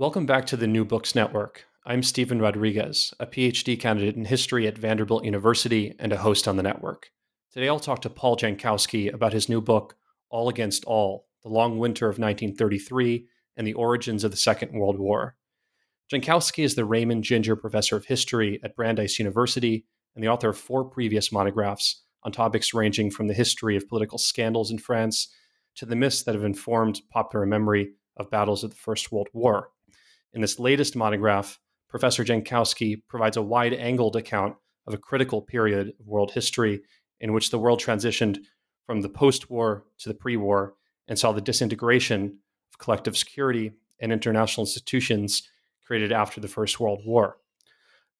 Welcome back to the New Books Network. I'm Stephen Rodriguez, a PhD candidate in history at Vanderbilt University and a host on the network. Today I'll talk to Paul Jankowski about his new book, All Against All The Long Winter of 1933 and the Origins of the Second World War. Jankowski is the Raymond Ginger Professor of History at Brandeis University and the author of four previous monographs on topics ranging from the history of political scandals in France to the myths that have informed popular memory of battles of the First World War. In this latest monograph, Professor Jankowski provides a wide angled account of a critical period of world history in which the world transitioned from the post war to the pre war and saw the disintegration of collective security and international institutions created after the First World War.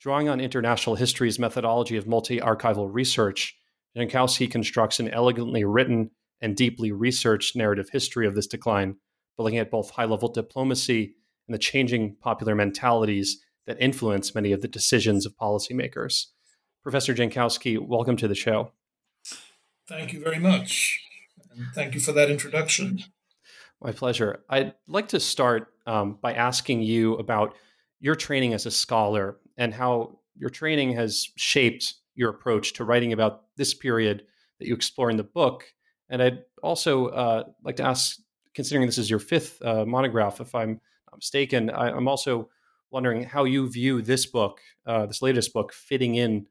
Drawing on international history's methodology of multi archival research, Jankowski constructs an elegantly written and deeply researched narrative history of this decline, looking at both high level diplomacy and the changing popular mentalities that influence many of the decisions of policymakers. Professor Jankowski, welcome to the show. Thank you very much. And thank you for that introduction. My pleasure. I'd like to start um, by asking you about your training as a scholar and how your training has shaped your approach to writing about this period that you explore in the book. And I'd also uh, like to ask, considering this is your fifth uh, monograph, if I'm mistaken, I, am also wondering how you view this book, uh, this latest book, fitting in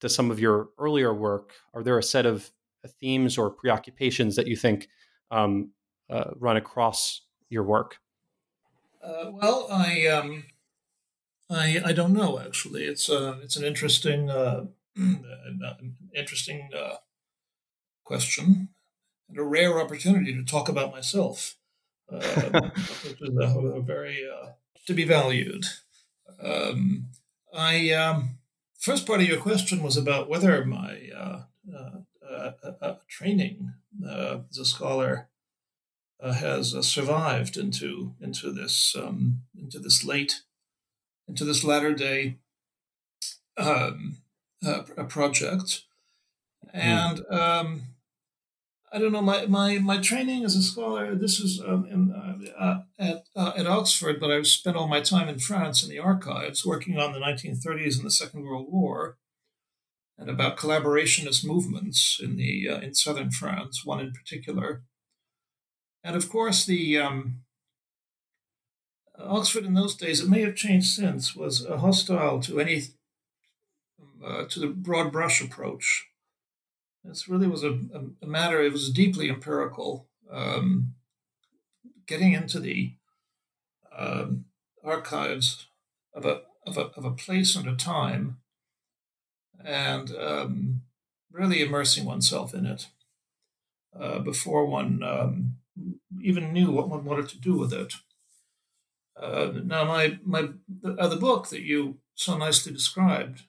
to some of your earlier work. Are there a set of uh, themes or preoccupations that you think um, uh, run across your work? Uh, well, I, um, I I don't know actually. It's uh, it's an interesting uh, interesting question and a rare opportunity to talk about myself uh, which is a, a very uh, to be valued. Um, I um, first part of your question was about whether my uh, uh, uh training as a scholar has survived into into this um, into this late into this latter day um, project, hmm. and um, I don't know. My, my, my training as a scholar, this is um, in, uh, uh, at, uh, at Oxford, but I've spent all my time in France in the archives working on the 1930s and the Second World War and about collaborationist movements in, the, uh, in southern France, one in particular. And of course, the um, Oxford in those days, it may have changed since, was hostile to any uh, to the broad brush approach this really was a, a matter, it was deeply empirical. Um, getting into the um, archives of a, of, a, of a place and a time and um, really immersing oneself in it uh, before one um, even knew what one wanted to do with it. Uh, now, my, my uh, the book that you so nicely described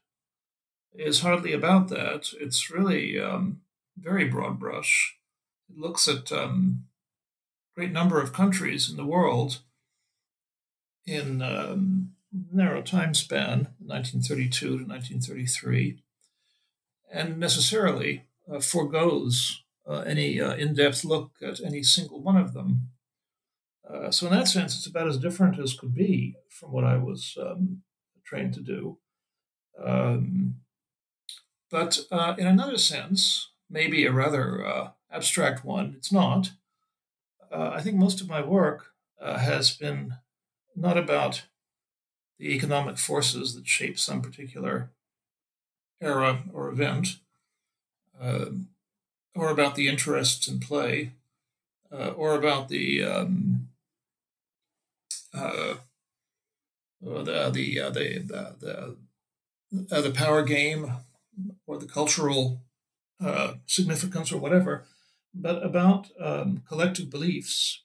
is hardly about that. It's really um, very broad brush. It looks at um, great number of countries in the world in um, narrow time span, 1932 to 1933, and necessarily uh, foregoes uh, any uh, in-depth look at any single one of them. Uh, so in that sense, it's about as different as could be from what I was um, trained to do. Um, but uh, in another sense, maybe a rather uh, abstract one, it's not. Uh, I think most of my work uh, has been not about the economic forces that shape some particular era or event, um, or about the interests in play, uh, or about the um, uh, the the, the the the, the power game or the cultural uh, significance or whatever, but about um, collective beliefs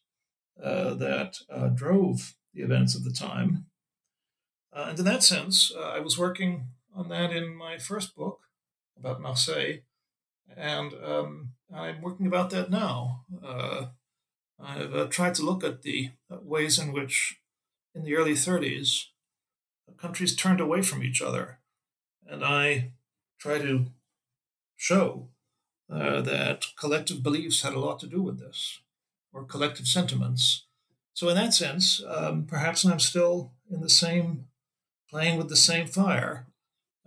uh, that uh, drove the events of the time. Uh, and in that sense, uh, I was working on that in my first book about Marseille, and um, I'm working about that now. Uh, I've tried to look at the ways in which, in the early 30s, countries turned away from each other. And I try to show uh, that collective beliefs had a lot to do with this, or collective sentiments. So, in that sense, um, perhaps I'm still in the same, playing with the same fire.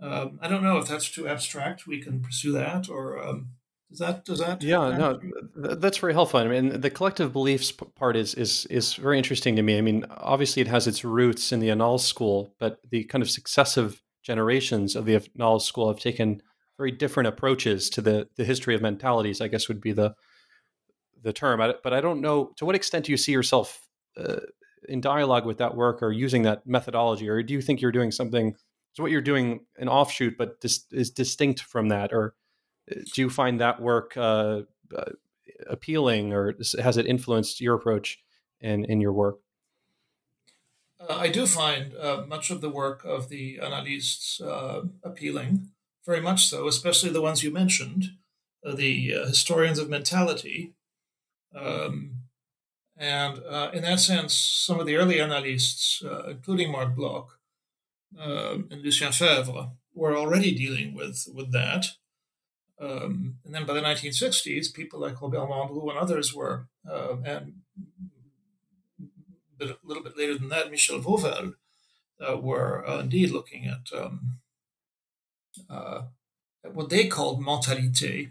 Um, I don't know if that's too abstract. We can pursue that, or um, does that does that? Yeah, no, that's very helpful. I mean, the collective beliefs part is is is very interesting to me. I mean, obviously, it has its roots in the Annales school, but the kind of successive generations of the Annales school have taken very different approaches to the the history of mentalities. I guess would be the the term. But I don't know to what extent do you see yourself uh, in dialogue with that work or using that methodology, or do you think you're doing something? So what you're doing an offshoot, but dis- is distinct from that, or uh, do you find that work uh, uh, appealing, or has it influenced your approach in in your work? Uh, I do find uh, much of the work of the analysts uh, appealing very much so, especially the ones you mentioned, uh, the uh, historians of mentality. Um, and uh, in that sense, some of the early analysts, including Marc Bloch um, and Lucien Febvre, were already dealing with, with that. Um, and then by the 1960s, people like Robert Mandrou and others were, and a little bit later than that, Michel Vovelle, uh, were indeed looking at um, uh, what they called mentalité.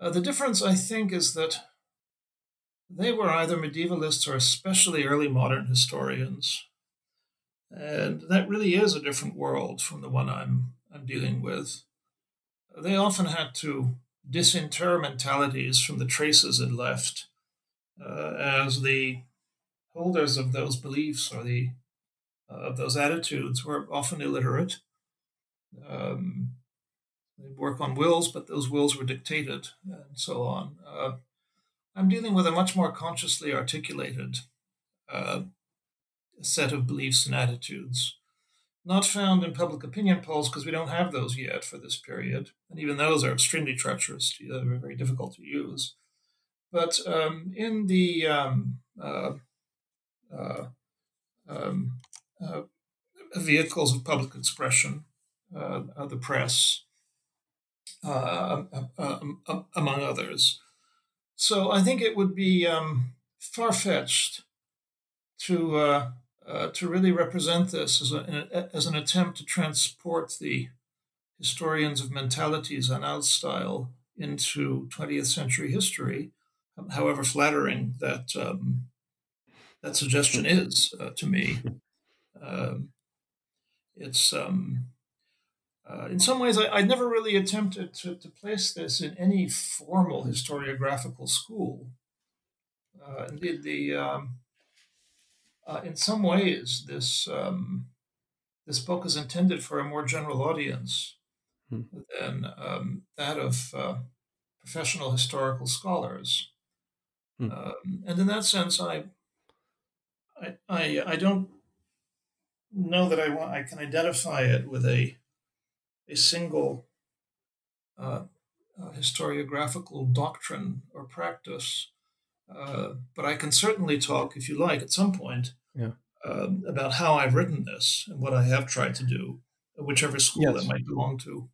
Uh, the difference, I think, is that they were either medievalists or especially early modern historians. And that really is a different world from the one I'm, I'm dealing with. They often had to disinter mentalities from the traces it left, uh, as the holders of those beliefs or the uh, of those attitudes were often illiterate um, they work on wills, but those wills were dictated and so on. Uh, I'm dealing with a much more consciously articulated uh, set of beliefs and attitudes, not found in public opinion polls because we don't have those yet for this period, and even those are extremely treacherous. They're very difficult to use. But um, in the um, uh, um, uh, vehicles of public expression, uh, the press, uh, uh, among others. So I think it would be um, far fetched to uh, uh, to really represent this as, a, as an attempt to transport the historians of mentalities Annales style into 20th century history, however flattering that um, that suggestion is uh, to me. Um, it's um, uh, in some ways, I, I never really attempted to, to place this in any formal historiographical school. Uh, indeed, the um, uh, in some ways, this um, this book is intended for a more general audience hmm. than um, that of uh, professional historical scholars. Hmm. Um, and in that sense, I, I, I, I don't know that I want I can identify it with a a single uh, uh, historiographical doctrine or practice. Uh, but I can certainly talk, if you like, at some point yeah. Um, about how I've written this and what I have tried to do, whichever school yes. it might belong to.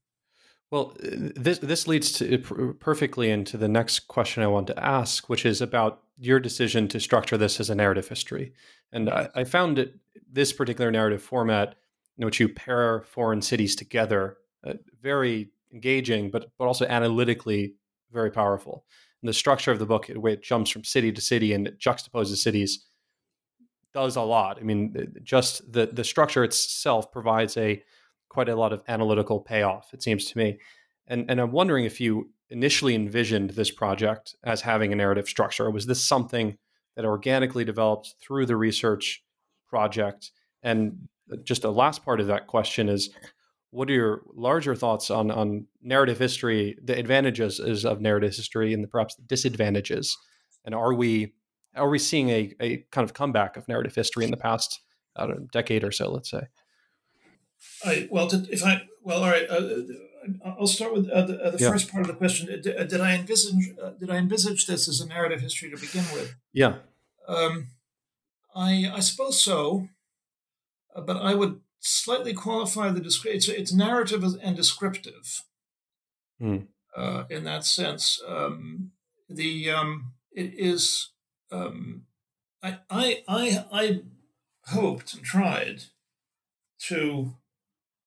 Well, this this leads to perfectly into the next question I want to ask, which is about your decision to structure this as a narrative history. And I, I found this particular narrative format in which you pair foreign cities together uh, very engaging, but but also analytically very powerful. And the structure of the book, the way it jumps from city to city and juxtaposes cities, does a lot. I mean, just the the structure itself provides a quite a lot of analytical payoff. It seems to me, and and I'm wondering if you initially envisioned this project as having a narrative structure, or was this something that organically developed through the research project? And uh, just a last part of that question is what are your larger thoughts on on narrative history, the advantages of narrative history, and the perhaps the disadvantages? And are we are we seeing a, a kind of comeback of narrative history in the past decade or so, let's say? I, well, if I well, all right. Uh, I'll start with uh, the, uh, the yeah. first part of the question. Did, uh, did I envisage uh, did I envisage this as a narrative history to begin with? Yeah. Um, I I suppose so, uh, but I would slightly qualify the description. It's, it's narrative and descriptive. Mm. in that sense, um, the um, it is. Um, I I I I hoped and tried to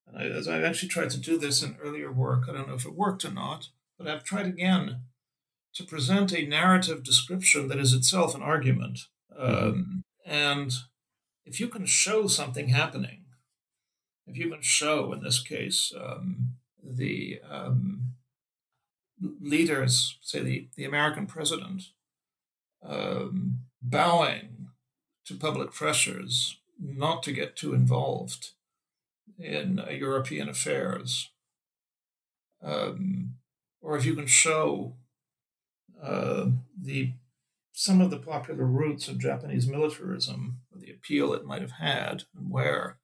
and I, as I've actually tried to do this in earlier work, I don't know if it worked or not, but I've tried again to present a narrative description that is itself an argument. Mm-hmm. Um, and if you can show something happening, if you can show, in this case, um, the um, leaders, say the, the American president, um, bowing to public pressures not to get too involved in uh, European affairs, um, or if you can show uh, the some of the popular roots of Japanese militarism, or the appeal it might have had, and where,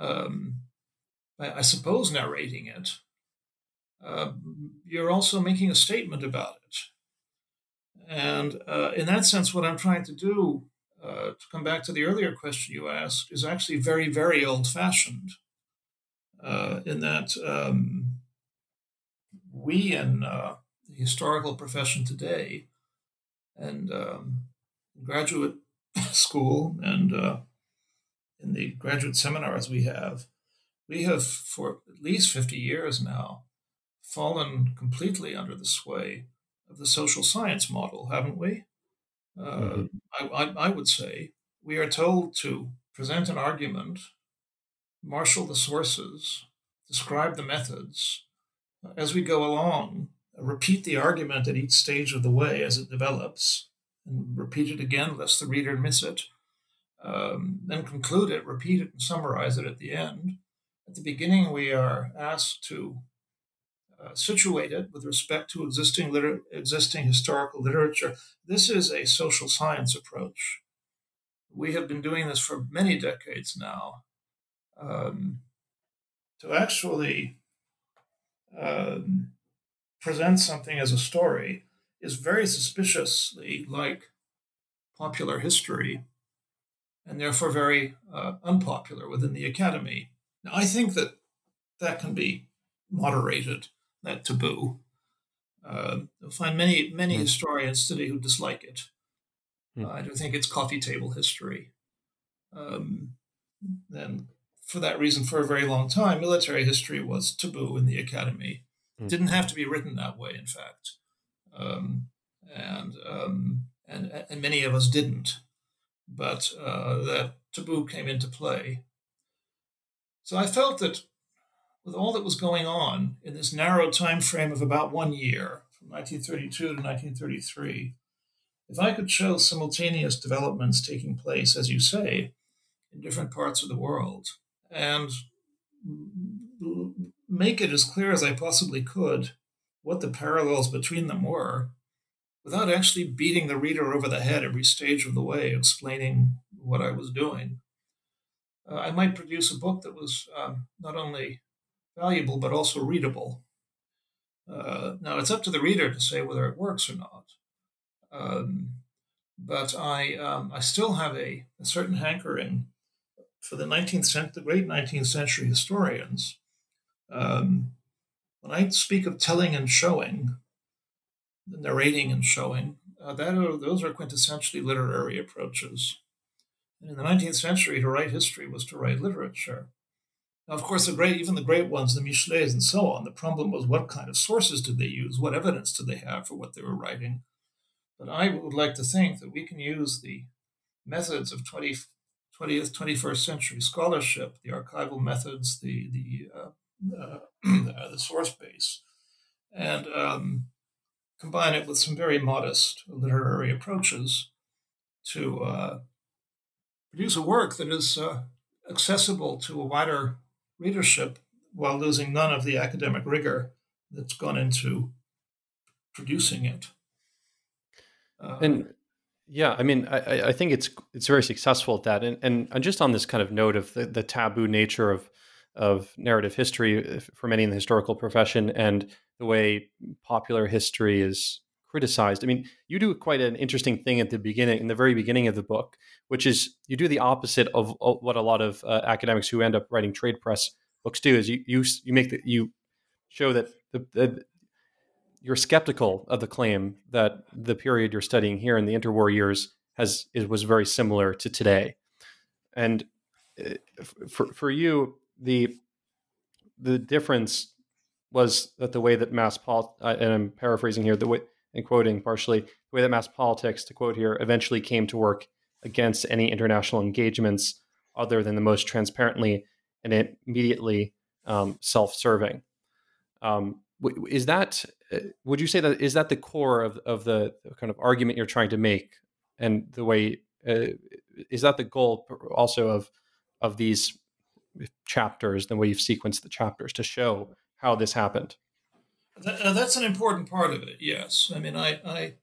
um, I, I, suppose narrating it, uh, you're also making a statement about it. And uh, in that sense, what I'm trying to do uh, to come back to the earlier question you asked, is actually very, very old fashioned uh, in that um, we in uh, the historical profession today and um, graduate school and uh, in the graduate seminars we have, we have for at least 50 years now fallen completely under the sway of the social science model, haven't we? Mm-hmm. Uh, I, I, I would say we are told to present an argument, marshal the sources, describe the methods as we go along, repeat the argument at each stage of the way as it develops, and repeat it again lest the reader miss it. Um, then conclude it, repeat it, and summarize it at the end. At the beginning, we are asked to uh, situated with respect to existing liter- existing historical literature. This is a social science approach. We have been doing this for many decades now. Um, to actually um, present something as a story is very suspiciously like popular history and therefore very uh, unpopular within the academy. Now, I think that that can be moderated that taboo. Uh, you'll find many many mm. historians today who dislike it. Mm. Uh, I don't think it's coffee table history. Um, and for that reason, for a very long time, military history was taboo in the academy. Mm. Didn't have to be written that way, in fact, um, and um, and and many of us didn't. But uh, that taboo came into play. So I felt that with all that was going on in this narrow time frame of about one year, from 1932 to 1933, if I could show simultaneous developments taking place, as you say, in different parts of the world, and make it as clear as I possibly could what the parallels between them were, without actually beating the reader over the head every stage of the way, explaining what I was doing, uh, I might produce a book that was um, not only valuable but also readable. Uh, now it's up to the reader to say whether it works or not. Um, but I um, I still have a, a, certain hankering for the 19th century, the great 19th century historians. Um, when I speak of telling and showing, narrating and showing, uh, that are, those are quintessentially literary approaches. And in the 19th century, to write history was to write literature. Now, of course, the great, even the great ones, the Michelets and so on, the problem was what kind of sources did they use? What evidence did they have for what they were writing? But I would like to think that we can use the methods of 20, 20th, 21st century scholarship, the archival methods, the, the, uh, uh, the source base, and um, combine it with some very modest literary approaches to uh, produce a work that is uh, accessible to a wider readership while losing none of the academic rigor that's gone into producing it. Uh, and Yeah, I mean, I, I think it's it's very successful at that, and and just on this kind of note of the, the taboo nature of of narrative history for many in the historical profession, and the way popular history is criticized. I mean, you do quite an interesting thing at the beginning, in the very beginning of the book, which is you do the opposite of what a lot of uh, academics who end up writing trade press books do. Is you you you make the, you show that the, the you're skeptical of the claim that the period you're studying here in the interwar years has it was very similar to today, and uh, for for you the the difference was that the way that mass pol uh, and I'm paraphrasing here the way and quoting partially the way that mass politics to quote here eventually came to work against any international engagements other than the most transparently and immediately um, self-serving. Um, is that uh, would you say that is that the core of, of the kind of argument you're trying to make and the way uh, is that the goal also of of these chapters the way you've sequenced the chapters to show how this happened that, uh, that's an important part of it yes. I mean i i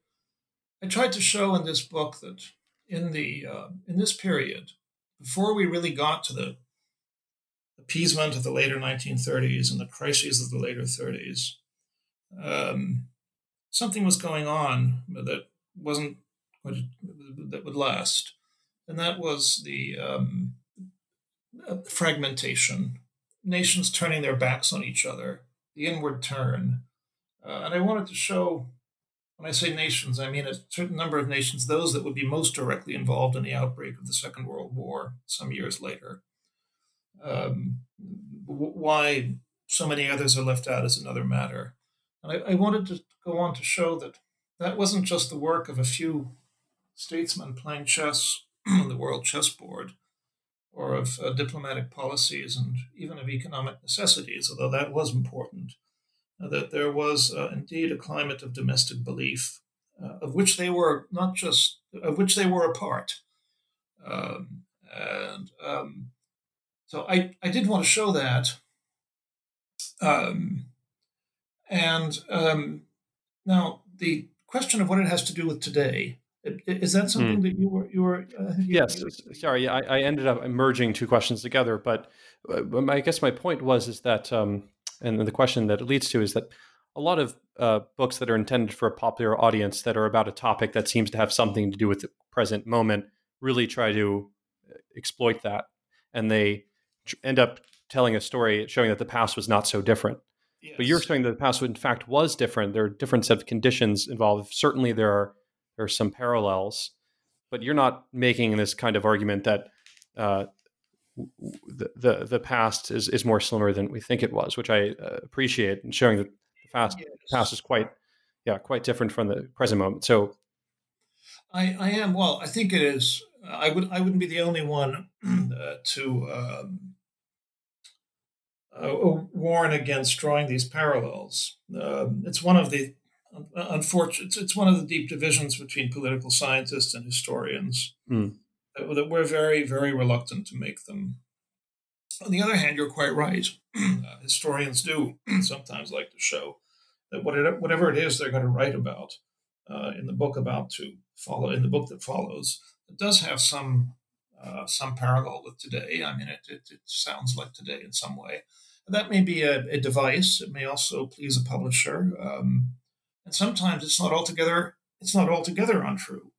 i tried to show in this book that in the uh, in this period before we really got to the appeasement of the later 1930s and the crises of the later 30s um, something was going on that wasn't that would last, and that was the um, uh, fragmentation, nations turning their backs on each other, the inward turn, uh, and I wanted to show. When I say nations, I mean a certain number of nations, those that would be most directly involved in the outbreak of the Second World War some years later. Um, why so many others are left out is another matter. And I, I wanted to go on to show that that wasn't just the work of a few statesmen playing chess on the world chessboard or of uh, diplomatic policies and even of economic necessities, although that was important, uh, that there was uh, indeed a climate of domestic belief uh, of which they were not just, of which they were a part. Um, and um, so I, I did want to show that. Um, and um, now the question of what it has to do with today is that something mm. that you were you were? Uh, you, yes. Sorry, I, I, ended up merging two questions together, but uh, I guess my point was is that, um, and the question that it leads to is that a lot of uh, books that are intended for a popular audience that are about a topic that seems to have something to do with the present moment really try to uh, exploit that, and they end up telling a story showing that the past was not so different. Yes. But you're saying that the past, in fact, was different. There are different set of conditions involved. Certainly, there are there are some parallels, but you're not making this kind of argument that uh, the, the the past is, is more similar than we think it was, which I uh, appreciate, and showing that the past yes. past is quite yeah quite different from the present moment. So, I I am well. I think it is. I would I wouldn't be the only one uh, to. Um, uh, warn against drawing these parallels. Uh, it's one of the unfortunate. It's, it's, one of the deep divisions between political scientists and historians mm. that, that, we're very very reluctant to make them. On the other hand, you're quite right. uh, historians do sometimes like to show that whatever it is they're going to write about uh, in the book about to follow in the book that follows, it does have some uh, some parallel with today. I mean, it, it, it sounds like today in some way that may be a, a, device. It may also please a publisher, um, and sometimes it's not altogether it's not altogether untrue.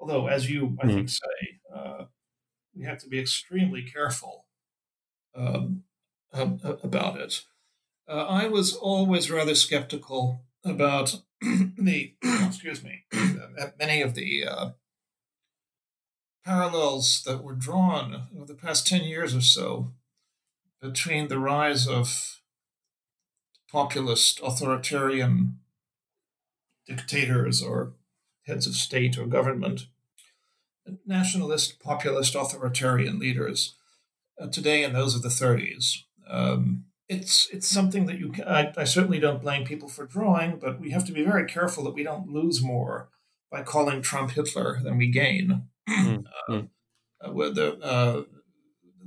Although, as you I mm. think say, uh, we have to be extremely careful um, about it. Uh, I was always rather skeptical about the excuse me many of the uh, parallels that were drawn over the past ten years or so between the rise of populist authoritarian dictators or heads of state or government, nationalist, populist, authoritarian leaders uh, today and those of the 30s. Um, it's it's something that you can, I, I, certainly don't blame people for drawing, but we have to be very careful that we don't lose more by calling Trump Hitler than we gain. Mm-hmm. Uh, uh, with the, uh,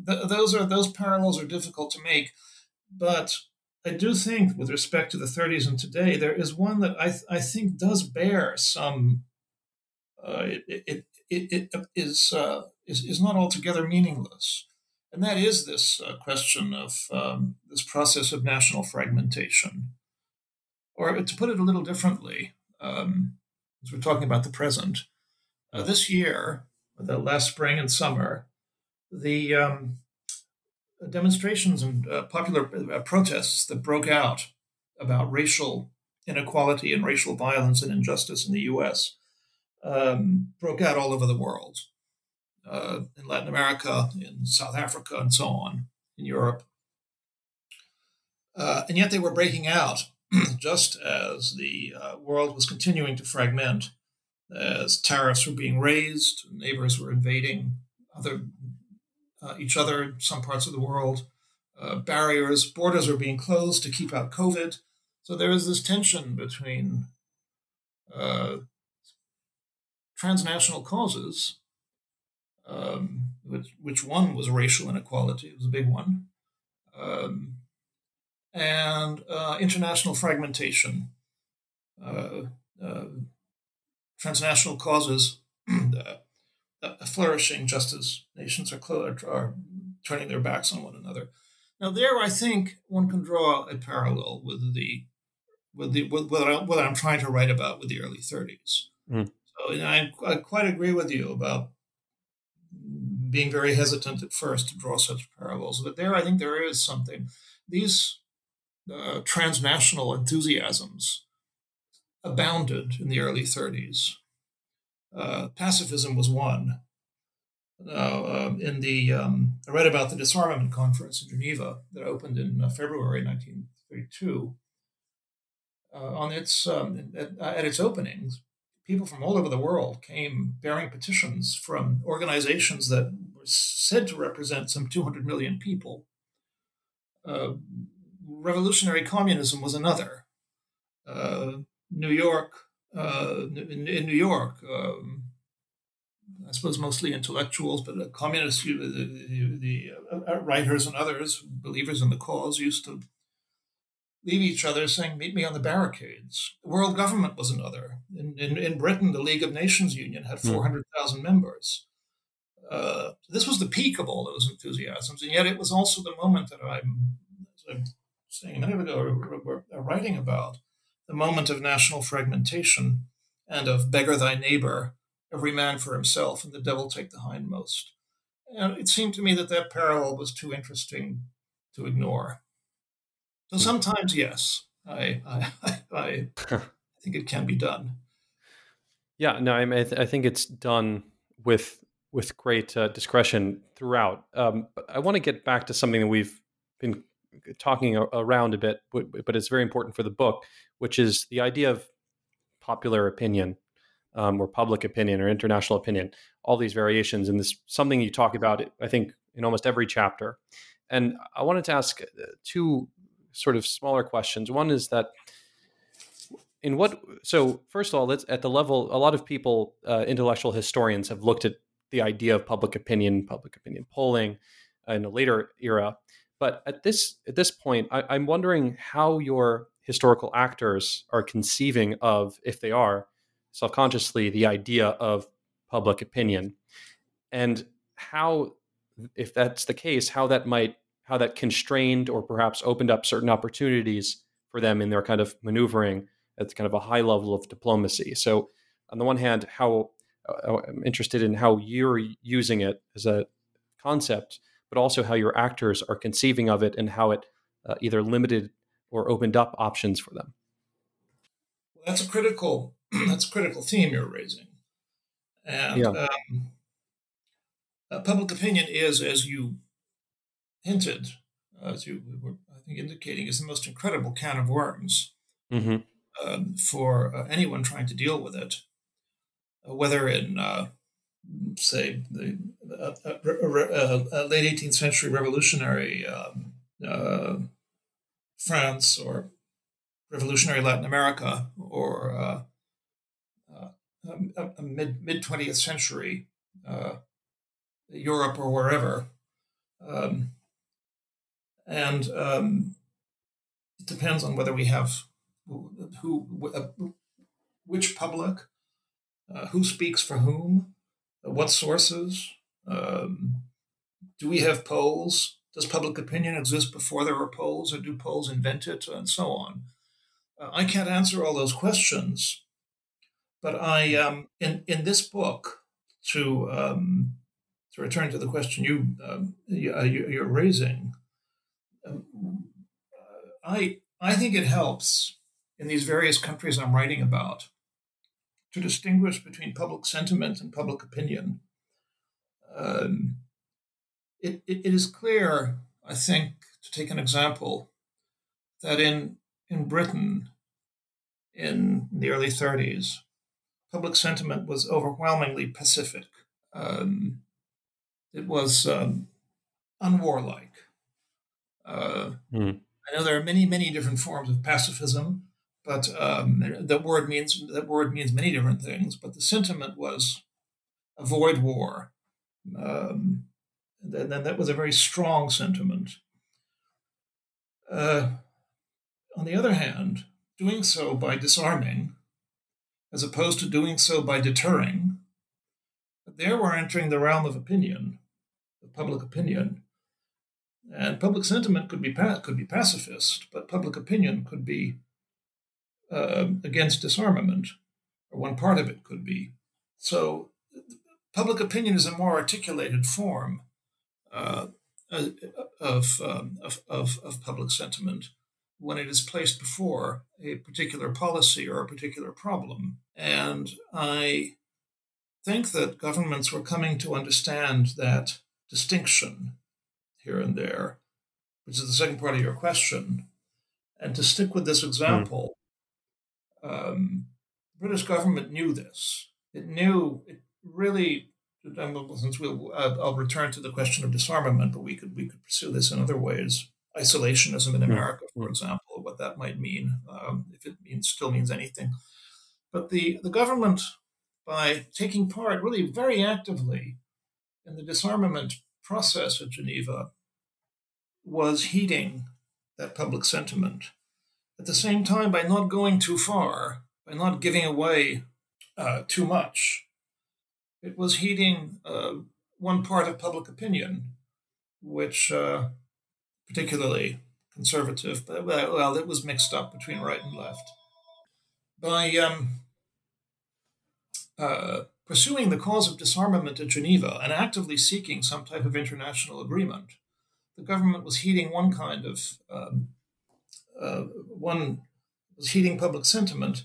th- those are those parallels are difficult to make, but I do think, with respect to the 30s and today, there is one that I th- I think does bear some it, it, it, it is, is, is not altogether meaningless. And that is this question of um, this process of national fragmentation. Or to put it a little differently, um, as we're talking about the present, this year, the last spring and summer, the um, demonstrations and uh, popular uh, protests that broke out about racial inequality and racial violence and injustice in the US um, broke out all over the world uh, in Latin America, in South Africa, and so on, in Europe. Uh, and yet they were breaking out just as the uh, world was continuing to fragment, as tariffs were being raised, neighbors were invading other uh, each other some parts of the world. Uh, barriers, borders are being closed to keep out COVID. So there is this tension between uh, transnational causes, um, which, which one was racial inequality, it was a big one, um, and uh, international fragmentation. Uh, uh, transnational causes flourishing just as nations are, are turning their backs on one another. Now, there, I think one can draw a parallel with the with the with what, I, what I'm trying to write about with the early 30s. Mm. So, know, I, I quite agree with you about being very hesitant at first to draw such parallels, but there, I think there is something. These uh, transnational enthusiasms abounded in the early 30s. Uh, pacifism was one. Uh, in the um, I read about the disarmament conference in Geneva that opened in uh, February 1932. Uh, on its um, at, at, its openings, people from all over the world came bearing petitions from organizations that were said to represent some 200 million people. Uh, revolutionary communism was another. Uh, New York, in, in, New York. Um, I suppose mostly intellectuals, but uh, communists, the, the, the uh, writers and others, believers in the cause, used to leave each other saying, Meet me on the barricades. The world government was another. In, in, in Britain, the League of Nations Union had hmm. 400,000 members. Uh, this was the peak of all those enthusiasms, and yet it was also the moment that I'm, I'm saying a minute ago, we're, we're writing about the moment of national fragmentation and of beggar thy neighbor every man for himself, and the devil take the hindmost. And it seemed to me that that parallel was too interesting to ignore. So sometimes, yes, I I, I, I think it can be done. Yeah, no, I mean, I, th- I think it's done with with great uh, discretion throughout. Um, but I want to get back to something that we've been talking around a bit, but, but it's very important for the book, which is the idea of popular opinion um, or public opinion or international opinion, all these variations. And this something you talk about, I think, in almost every chapter. And I wanted to ask uh, two sort of smaller questions. One is that in what, so first of all, let's at the level, a lot of people, uh, intellectual historians have looked at the idea of public opinion, public opinion polling in a later era. But at this at this point, I, I'm wondering how your historical actors are conceiving of, if they are, self-consciously the idea of public opinion. And how if that's the case how that might how that constrained or perhaps opened up certain opportunities for them in their kind of maneuvering at kind of a high level of diplomacy. So on the one hand how uh, i'm interested in how you're using it as a concept but also how your actors are conceiving of it and how it uh, either limited or opened up options for them well, that's a critical that's a critical theme you're raising. And yeah. um, uh, public opinion is, as you hinted, uh, as you were, I think, indicating, is the most incredible can of worms mm-hmm. um, for uh, anyone trying to deal with it, uh, whether in, uh, say, the uh, late 18th century revolutionary um, France or revolutionary Latin America or a, mid mid twentieth century uh, Europe or wherever, um, and um, it depends on whether we have who uh, which public Uh, who speaks for whom? Uh, what sources? Um, do we have polls? Does public opinion exist before there were polls, or do polls invent it, and so on? Uh, I can't answer all those questions, but I, um, in in this book, to um, to return to the question you, um, uh, you are raising, um, I I think it helps in these various countries I'm writing about to distinguish between public sentiment and public opinion. Um, it, it, it is clear, I think, to take an example, that in in Britain in the early 30s, public sentiment was overwhelmingly pacific. Um, it was um, unwarlike. Uh, mm. I know there are many, many different forms of pacifism, but um, that word means that word means many different things. But the sentiment was avoid war. Um, and that was a very strong sentiment. Uh, on the other hand, doing so by disarming, as opposed to doing so by deterring, there we're entering the realm of opinion, of public opinion. And public sentiment could be could be pacifist, but public opinion could be uh, against disarmament, or one part of it could be. So, public opinion is a more articulated form uh, uh of, um, of, of, of public sentiment when it is placed before a particular policy or a particular problem. And I think that governments were coming to understand that distinction here and there, which is the second part of your question. And to stick with this example, mm. um, the British government knew this. It knew, it really, since we'll, uh, I'll return to the question of disarmament, but we could, we could pursue this in other ways isolationism in America, for example, what that might mean, um, if it means still means anything. But the, the government, by taking part really very actively in the disarmament process at Geneva, was heeding that public sentiment. At the same time, by not going too far, by not giving away uh, too much, it was heeding uh, one part of public opinion, which uh, particularly conservative, but well, it was mixed up between right and left. By um, uh, pursuing the cause of disarmament at Geneva and actively seeking some type of international agreement, the government was heeding one kind of um, uh, one was heeding public sentiment,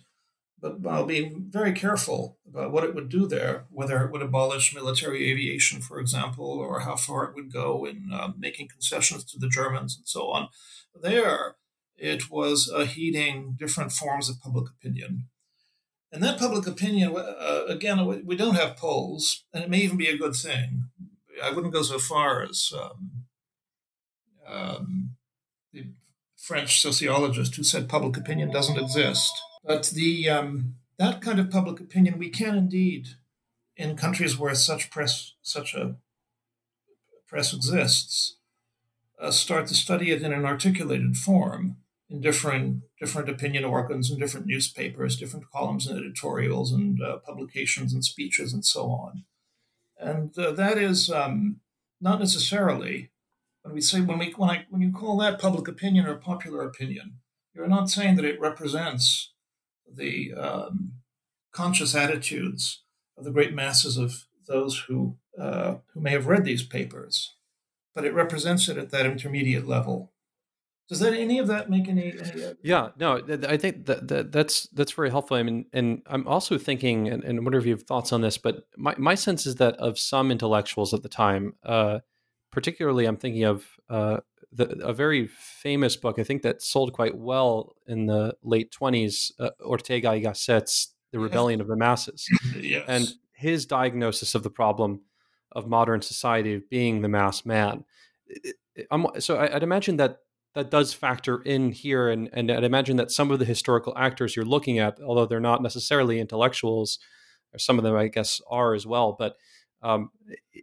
but while being very careful about what it would do there, whether it would abolish military aviation, for example, or how far it would go in uh, making concessions to the Germans and so on. There, it was uh, heeding different forms of public opinion. And that public opinion, uh, again, we don't have polls, and it may even be a good thing. I wouldn't go so far as um, um, the French sociologist who said public opinion doesn't exist. But the um, that kind of public opinion we can indeed, in countries where such press, such a press exists, uh, start to study it in an articulated form in different different opinion organs and different newspapers, different columns and editorials and uh, publications and speeches and so on. And uh, that is um, not necessarily when we say when we when I when you call that public opinion or popular opinion, you're not saying that it represents the um, conscious attitudes of the great masses of those who uh, who may have read these papers, but it represents it at that intermediate level. Does that any of that make any? any yeah, no, I think that, that that's that's very helpful. I mean, and I'm also thinking, and, and I wonder if you have thoughts on this, but my my sense is that of some intellectuals at the time, uh, particularly, I'm thinking of uh, the, a very famous book, I think that sold quite well in the late 20s, uh, Ortega y Gasset's The Rebellion of the Masses. yes. And his diagnosis of the problem of modern society of being the mass man. so I'd imagine that that does factor in here. And, and I'd imagine that some of the historical actors you're looking at, although they're not necessarily intellectuals, or some of them, I guess, are as well, but um,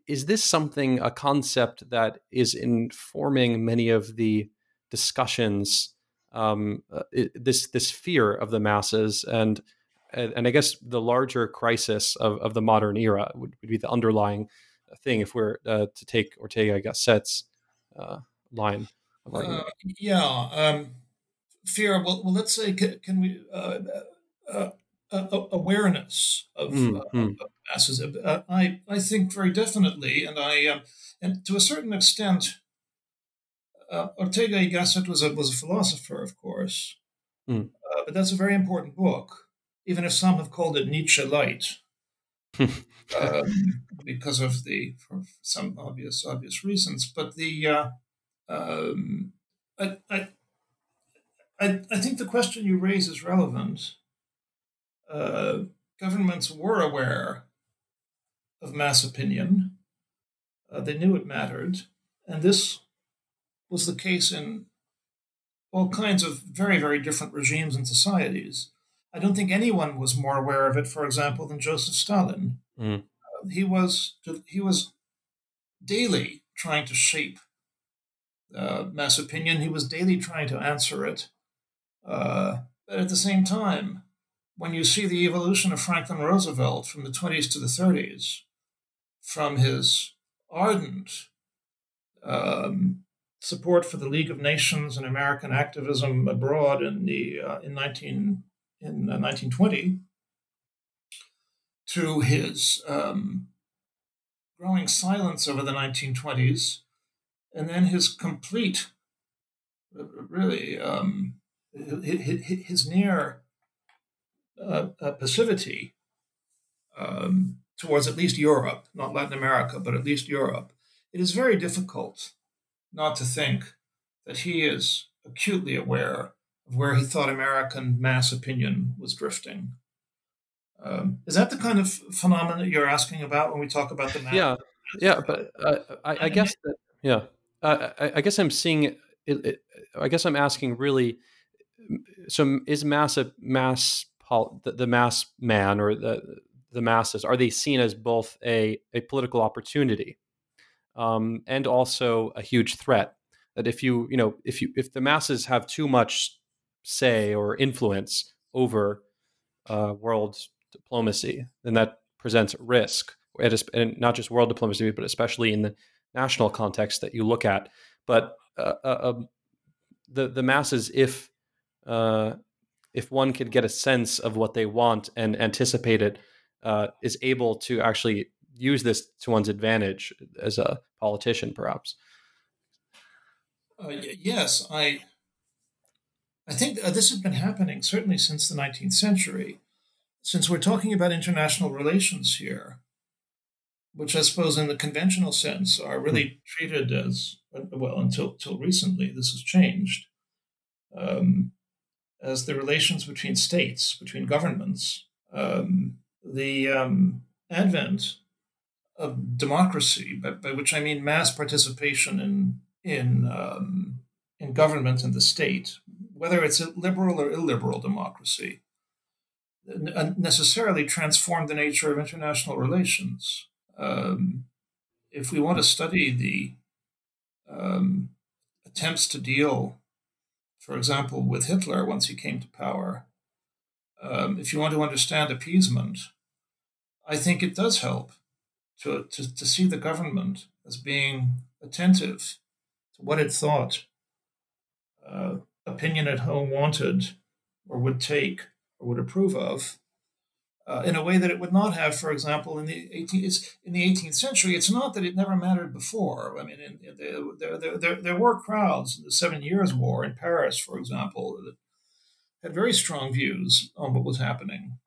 is this something, a concept that is informing many of the discussions? Um, uh, this this fear of the masses, and and, I guess the larger crisis of, of the modern era would, would be the underlying thing if we're uh, to take Ortega y Gasset's uh, line of uh, yeah, um, fear. Well, well, let's say can, can we uh, uh, awareness of, mm-hmm. of masses? I I think very definitely, and I um, and to a certain extent. Ortega y Gasset was a was a philosopher, of course, mm. but that's a very important book even if some have called it Nietzsche light, um, because of the for some obvious obvious reasons. But the uh, um, I, I, I I think the question you raise is relevant. Uh, governments were aware of mass opinion. Uh, they knew it mattered, and this was the case in all kinds of very very different regimes and societies. I don't think anyone was more aware of it, for example, than Joseph Stalin. Mm. Uh, he was he was daily trying to shape uh, mass opinion. He was daily trying to answer it. Uh, but at the same time, when you see the evolution of Franklin Roosevelt from the 20s to the 30s, from his ardent um, support for the League of Nations and American activism abroad in the uh, in 19 in 1920 uh, to his um, growing silence over the 1920s, and then his complete, really, um, his near uh, uh, passivity um, towards at least Europe, not Latin America, but at least Europe. It is very difficult not to think that he is acutely aware of where he thought American mass opinion was drifting. Um, is that the kind of phenomenon you're asking about when we talk about the mass? Yeah, yeah, but uh, I, I, guess that yeah, uh, I, I, guess I'm seeing. It, it, I guess I'm asking really. So is mass a mass the, the mass man or the the masses are they seen as both a a political opportunity um, and also a huge threat? That if you you know if you if the masses have too much say or influence over uh, world diplomacy, then that presents risk, and not just world diplomacy, but especially in the national context that you look at. But uh, uh, um, the the masses, if uh, if one could get a sense of what they want and anticipate it, uh, is able to actually use this to one's advantage as a politician, perhaps. Uh, yes, I I think uh, this has been happening certainly since the 19th century. Since we're talking about international relations here, which I suppose in the conventional sense are really hmm. treated as, well, until, until recently, this has changed, um, as the relations between states, between governments. Um, the um, advent of democracy, by, by, which I mean mass participation in, in, um, in government and the state, whether it's a liberal or illiberal democracy, necessarily transform the nature of international relations. Um, if we want to study the um, attempts to deal, for example, with Hitler once he came to power, um, if you want to understand appeasement, I think it does help to, to, to see the government as being attentive to what it thought uh, opinion at home wanted or would take or would approve of uh, in a way that it would not have, for example, in the 18th, in the 18th century. It's not that it never mattered before. I mean, in, in there, there, there, there were crowds in the Seven Years' War in Paris, for example, that had very strong views on what was happening.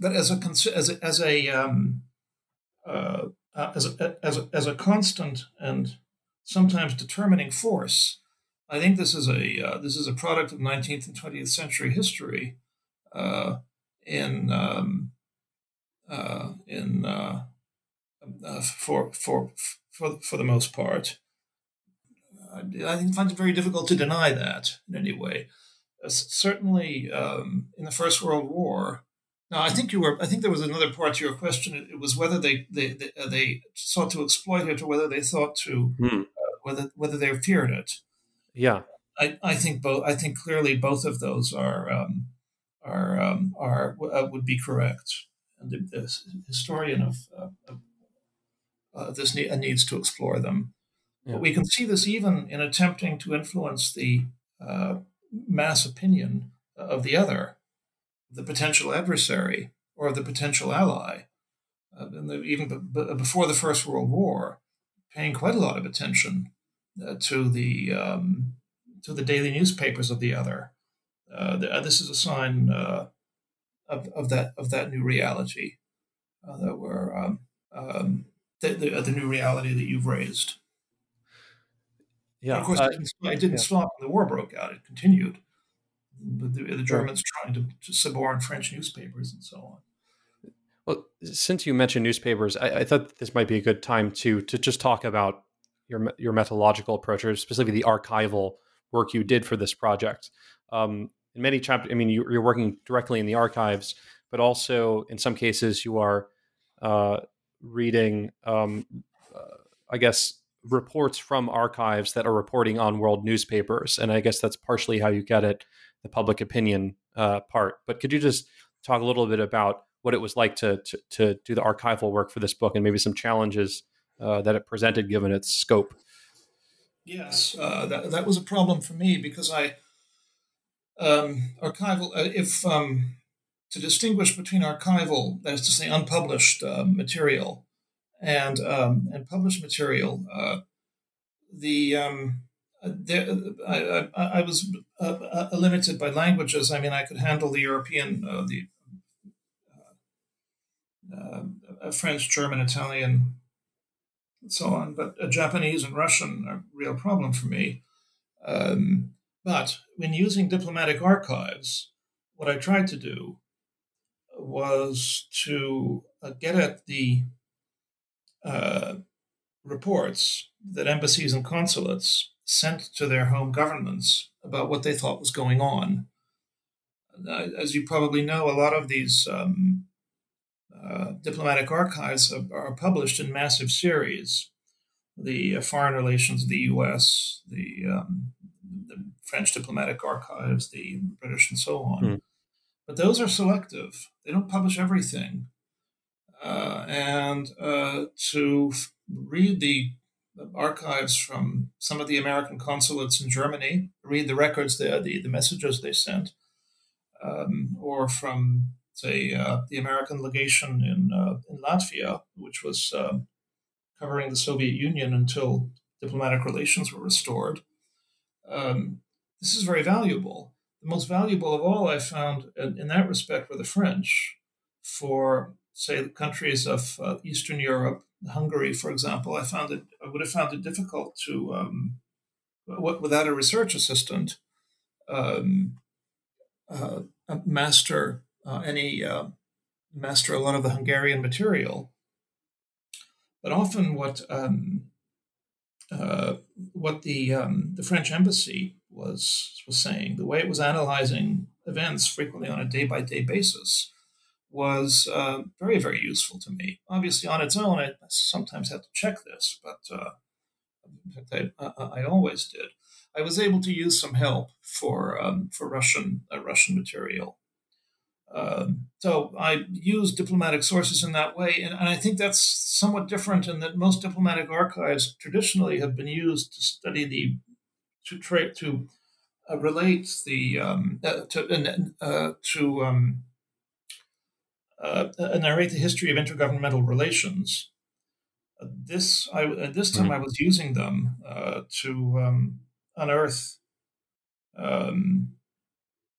But as a as a as a um, uh, uh, as a, as a, as a constant and sometimes determining force, I think this is a uh, this is a product of 19th and 20th century history uh, in um, uh, in uh, uh, for for for for the most part. I think find it very difficult to deny that in any way. Uh, certainly, um, in the First World War. Now, I think you were. I think there was another part to your question. It, it was whether they they they, they, sought to exploit it or whether they thought to hmm. whether whether they feared it. Yeah, I, I think both. I think clearly both of those are um, are um, are uh, would be correct. And the, the historian of, uh, of uh, this ne- needs to explore them. Yeah. But we can see this even in attempting to influence the uh, mass opinion of the other, the potential adversary, or the potential ally. Uh, the, even b- before the First World War, paying quite a lot of attention uh, to the um, to the daily newspapers of the other. Uh, uh, this is a sign uh, of, of that of that new reality that we're um, um, the, the, the, new reality that you've raised. Yeah, and of course, it didn't, it didn't yeah. stop when the war broke out. It continued. The, the Germans trying to, to suborn French newspapers and so on. Well, since you mentioned newspapers, I, I, thought this might be a good time to to just talk about your your methodological approach, or specifically the archival work you did for this project. Um, in many chapters, I mean, you, are working directly in the archives, but also in some cases you are uh, reading, um, uh, I guess, reports from archives that are reporting on world newspapers, and I guess that's partially how you get at the public opinion uh, part. But could you just talk a little bit about what it was like to, to, to do the archival work for this book and maybe some challenges uh, that it presented given its scope. Yes, uh, that, that was a problem for me because I, um, archival, uh, if um, to distinguish between archival, that is to say, unpublished uh, material, and um, and published material, uh, the um, there, I, I, I, was uh, limited by languages. I mean, I could handle the European, the uh, French, German, Italian, and so on. But uh, Japanese and Russian are a real problem for me. Um, but when using diplomatic archives, what I tried to do was to uh, get at the uh, reports that embassies and consulates sent to their home governments about what they thought was going on. As you probably know, a lot of these um, uh, diplomatic archives are, are, published in massive series. The uh, Foreign Relations of the U.S., the, um, the, French diplomatic archives, the British, and so on. Mm. But those are selective. They don't publish everything. Uh, and uh, to f- read the archives from some of the American consulates in Germany, read the records there, the, the messages they sent, um, or from say, uh, the American legation in, uh, in Latvia, which was um, covering the Soviet Union until diplomatic relations were restored. Um, this is very valuable. The most valuable of all I found in, in that respect were the French for, say, the countries of uh, Eastern Europe, Hungary, for example. I found it, I would have found it difficult to, um, without a research assistant, um, uh, master uh, any uh, master a lot of the Hungarian material. But often, what um, uh, what the um, the French embassy was was saying, the way it was analyzing events frequently on a day by day basis, was uh, very very useful to me. Obviously, on its own, I sometimes had to check this, but uh, I, I, always did. I was able to use some help for um, for Russian uh, Russian material. Um, so I use diplomatic sources in that way, and, and, I think that's somewhat different in that most diplomatic archives traditionally have been used to study the to tra- to uh, relate the um, uh, to uh, to um, uh, uh, narrate the history of intergovernmental relations. this I at this time mm-hmm. I was using them to um, unearth. Um,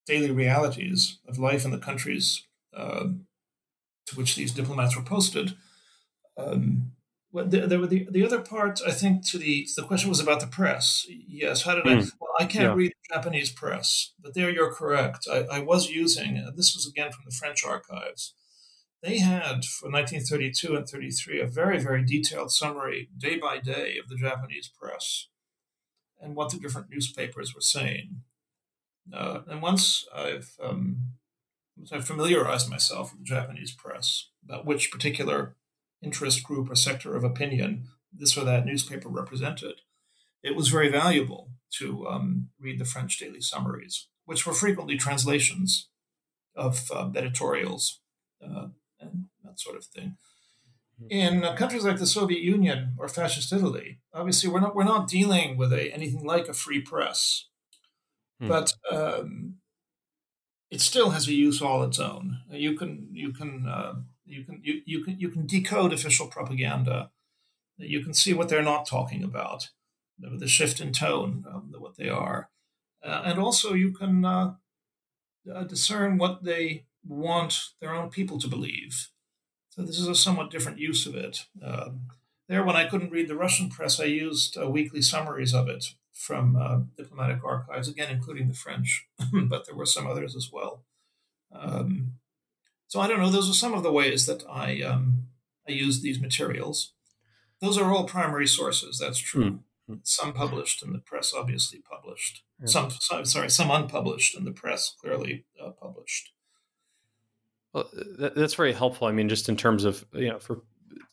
daily realities of life in the countries um, to which these diplomats were posted. Um, the, the, the, the other part, I think, to the the question was about the press. Yes, how did mm. I? Hmm. Well, I can't yeah. read the Japanese press, but there you're correct. I, I was using this was again from the French archives. They had for 1932 and 33 a very very detailed summary day by day of the Japanese press and what the different newspapers were saying. Uh, and once I've um, once I've familiarized myself with the Japanese press about which particular interest group or sector of opinion this or that newspaper represented, it was very valuable to um, read the French daily summaries, which were frequently translations of um, editorials uh, and that sort of thing. Hmm. In uh, countries like the Soviet Union or fascist Italy, obviously we're not we're not dealing with a anything like a free press, hmm. but um, it still has a use all its own. You can you can uh, you can you, you can you can decode official propaganda. You can see what they're not talking about, the shift in tone, um, what they are, uh, and also you can uh, uh, discern what they want their own people to believe. So this is a somewhat different use of it. Um, there, when I couldn't read the Russian press, I used uh, weekly summaries of it from uh, diplomatic archives, again, including the French, but there were some others as well. Um, so I don't know. Those are some of the ways that I um, I use these materials. Those are all primary sources. That's true. Mm-hmm. Some published in the press, obviously published. Yeah. Some, some, sorry, some unpublished in the press, clearly uh, published. Well, that's very helpful. I mean, just in terms of you know, for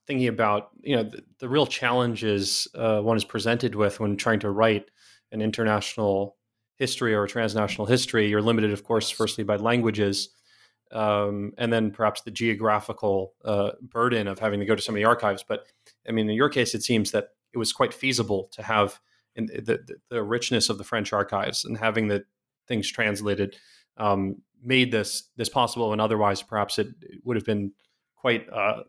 thinking about you know the, the real challenges uh, one is presented with when trying to write an international history or a transnational history. You're limited, of course, firstly by languages, um, and then perhaps the geographical uh, burden of having to go to so many archives. But I mean, in your case, it seems that it was quite feasible to have the, the, the richness of the French archives and having the things translated um, made this this possible. And otherwise, perhaps it, it would have been quite. Uh,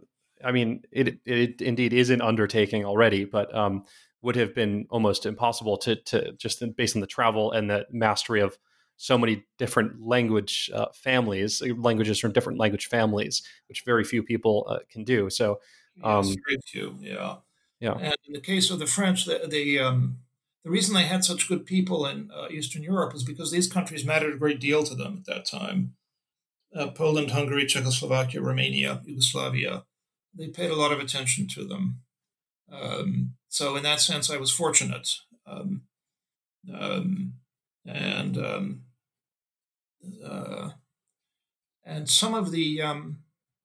I mean, it, it indeed is an undertaking already, but um, would have been almost impossible to to just based on the travel and the mastery of so many different language uh, families, languages from different language families, which very few people uh, can do. So, um, yes, few, yeah, yeah. And in the case of the French, the the, um, the reason they had such good people in uh, Eastern Europe was because these countries mattered a great deal to them at that time. Uh, Poland, Hungary, Czechoslovakia, Romania, Yugoslavia. They paid a lot of attention to them. Um, so in that sense, I was fortunate. Um, um, and um, uh, and some of the um,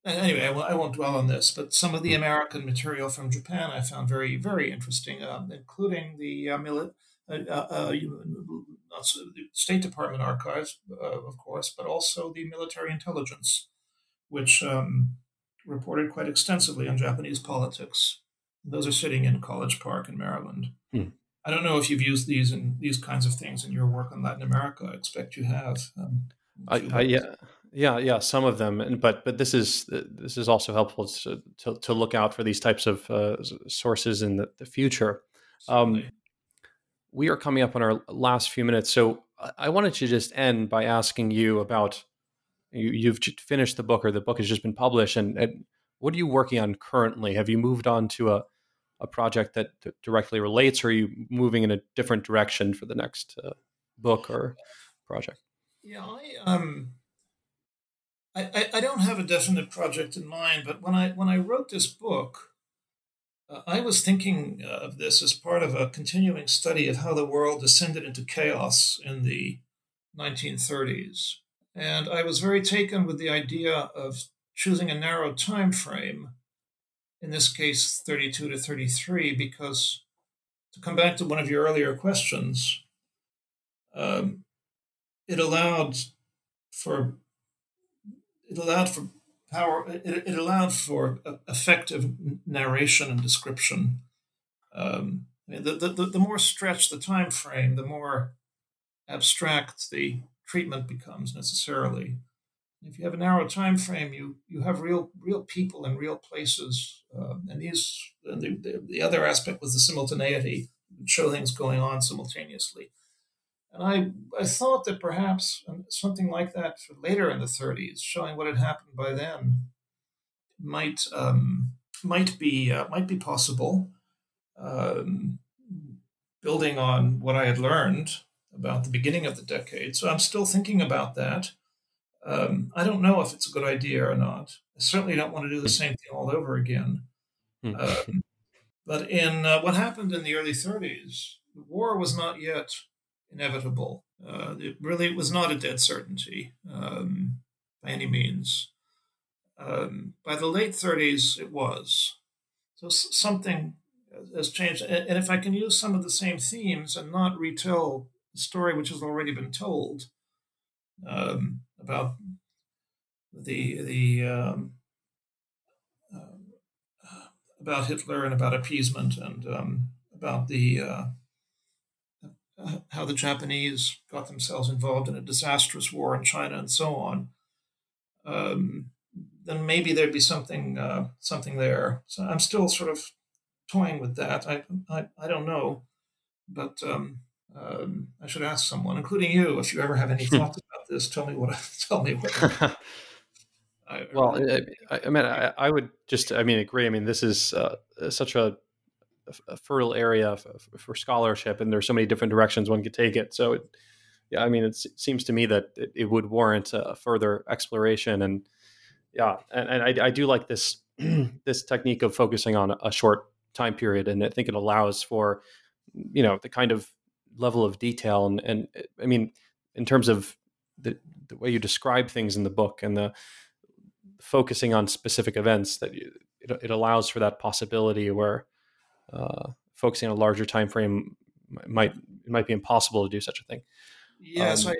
anyway, I w- I won't dwell on this, but some of the American material from Japan I found very very interesting, uh, including the uh, mili- uh, uh, uh State Department archives, of course, but also the military intelligence, which reported quite extensively on Japanese politics. Those are sitting in College Park in Maryland. Hmm. I don't know if you've used these and these kinds of things in your work on Latin America. I expect you have. Um, I, I, yeah, yeah, yeah. Some of them, and but but this is this is also helpful to to, to look out for these types of uh, sources in the, the future. Um, we are coming up on our last few minutes, so I wanted to just end by asking you about you, have finished the book or the book has just been published, and, and what are you working on currently? Have you moved on to a a project that directly relates, or are you moving in a different direction for the next uh, book or project? Yeah, I um, I, I don't have a definite project in mind, but when I when I wrote this book, uh, I was thinking of this as part of a continuing study of how the world descended into chaos in the 1930s, and I was very taken with the idea of choosing a narrow time frame in this case 32 to 33, because to come back to one of your earlier questions, um, it allowed for it allowed for power it, it allowed for effective narration and description. Um, I mean, the, the, the more stretched the time frame the more abstract the treatment becomes necessarily if you have a narrow time frame, you you have real real people and real places, uh, and these and the, the, the other aspect was the simultaneity, show things going on simultaneously. And I I thought that perhaps something like that for later in the 30s, showing what had happened by then, might um, might be uh, might be possible. Um, building on what I had learned about the beginning of the decade, so I'm still thinking about that. Um, I don't know if it's a good idea or not. I certainly don't want to do the same thing all over again. Hmm. um, but in uh, what happened in the early 30s, the war was not yet inevitable. Uh, it really was not a dead certainty um, by any means. Um, by the late 30s, it was. So something has changed. And if I can use some of the same themes and not retell the story which has already been told, um, about the the um, uh, about Hitler and about appeasement and um, about the uh, how the Japanese got themselves involved in a disastrous war in China and so on, um, then maybe there'd be something uh, something there. So I'm still sort of toying with that. I I, I don't know, but um, um, I should ask someone, including you, if you ever have any thoughts about this. Tell me what. Tell me what. I, well, I, I, mean, I, I, would just, I mean, agree. I mean, this is uh, such a, a, fertile area for, for, scholarship, and there's so many different directions one could take it. So, it, yeah, I mean, it seems to me that it, it would warrant a further exploration, and yeah, and, and I, do like this this technique of focusing on a short time period, and I think it allows for, you know, the kind of level of detail, and, and I mean, in terms of the, the way you describe things in the book and the focusing on specific events that you, it, it, allows for that possibility where uh, focusing on a larger time frame might it might be impossible to do such a thing. Yes, um,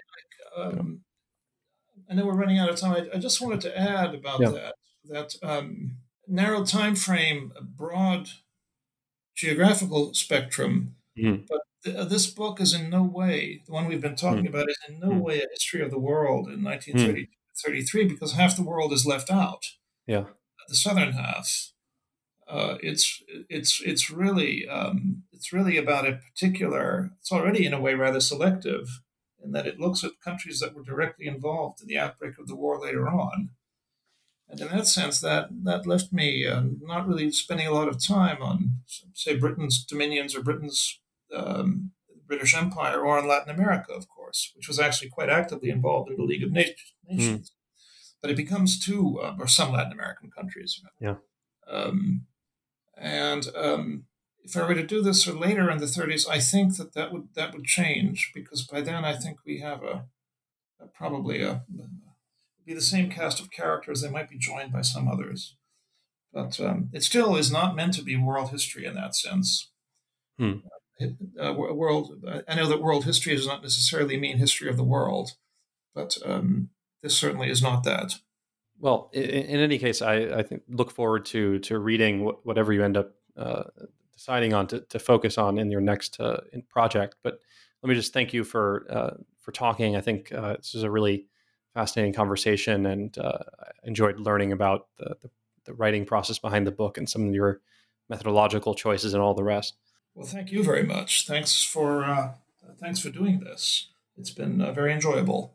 I, um, I know we're running out of time. I, I just wanted to add about yeah. that that um, narrow time frame, broad geographical spectrum, mm-hmm. but th- this book is in no way the one we've been talking mm-hmm. about is in no mm-hmm. way a history of the world in 1930. 33 because half the world is left out. Yeah, the southern half. Uh, it's it's it's really um, it's really about a particular. It's already in a way rather selective in that it looks at countries that were directly involved in the outbreak of the war later on. And in that sense, that that left me uh, not really spending a lot of time on, say, Britain's dominions or Britain's um, British Empire or in Latin America, of course, which was actually quite actively involved in the League of. Nations. Mm. But it becomes too, uh, or some Latin American countries. Yeah. Um, and um, if I were to do this or later in the 30s, I think that that would that would change because by then I think we have a, a probably a, be the same cast of characters. They might be joined by some others, but um, it still is not meant to be world history in that sense. Hmm uh, world. I know that world history does not necessarily mean history of the world, but um, this certainly is not that. Well, in, in any case, I, I, think look forward to to reading whatever you end up uh, deciding on to, to, focus on in your next uh, project. But let me just thank you for uh, for talking. I think uh, this is a really fascinating conversation, and uh, I enjoyed learning about the, the, the writing process behind the book and some of your methodological choices and all the rest. Well, thank you very much. Thanks for uh, thanks for doing this. It's been uh, very enjoyable.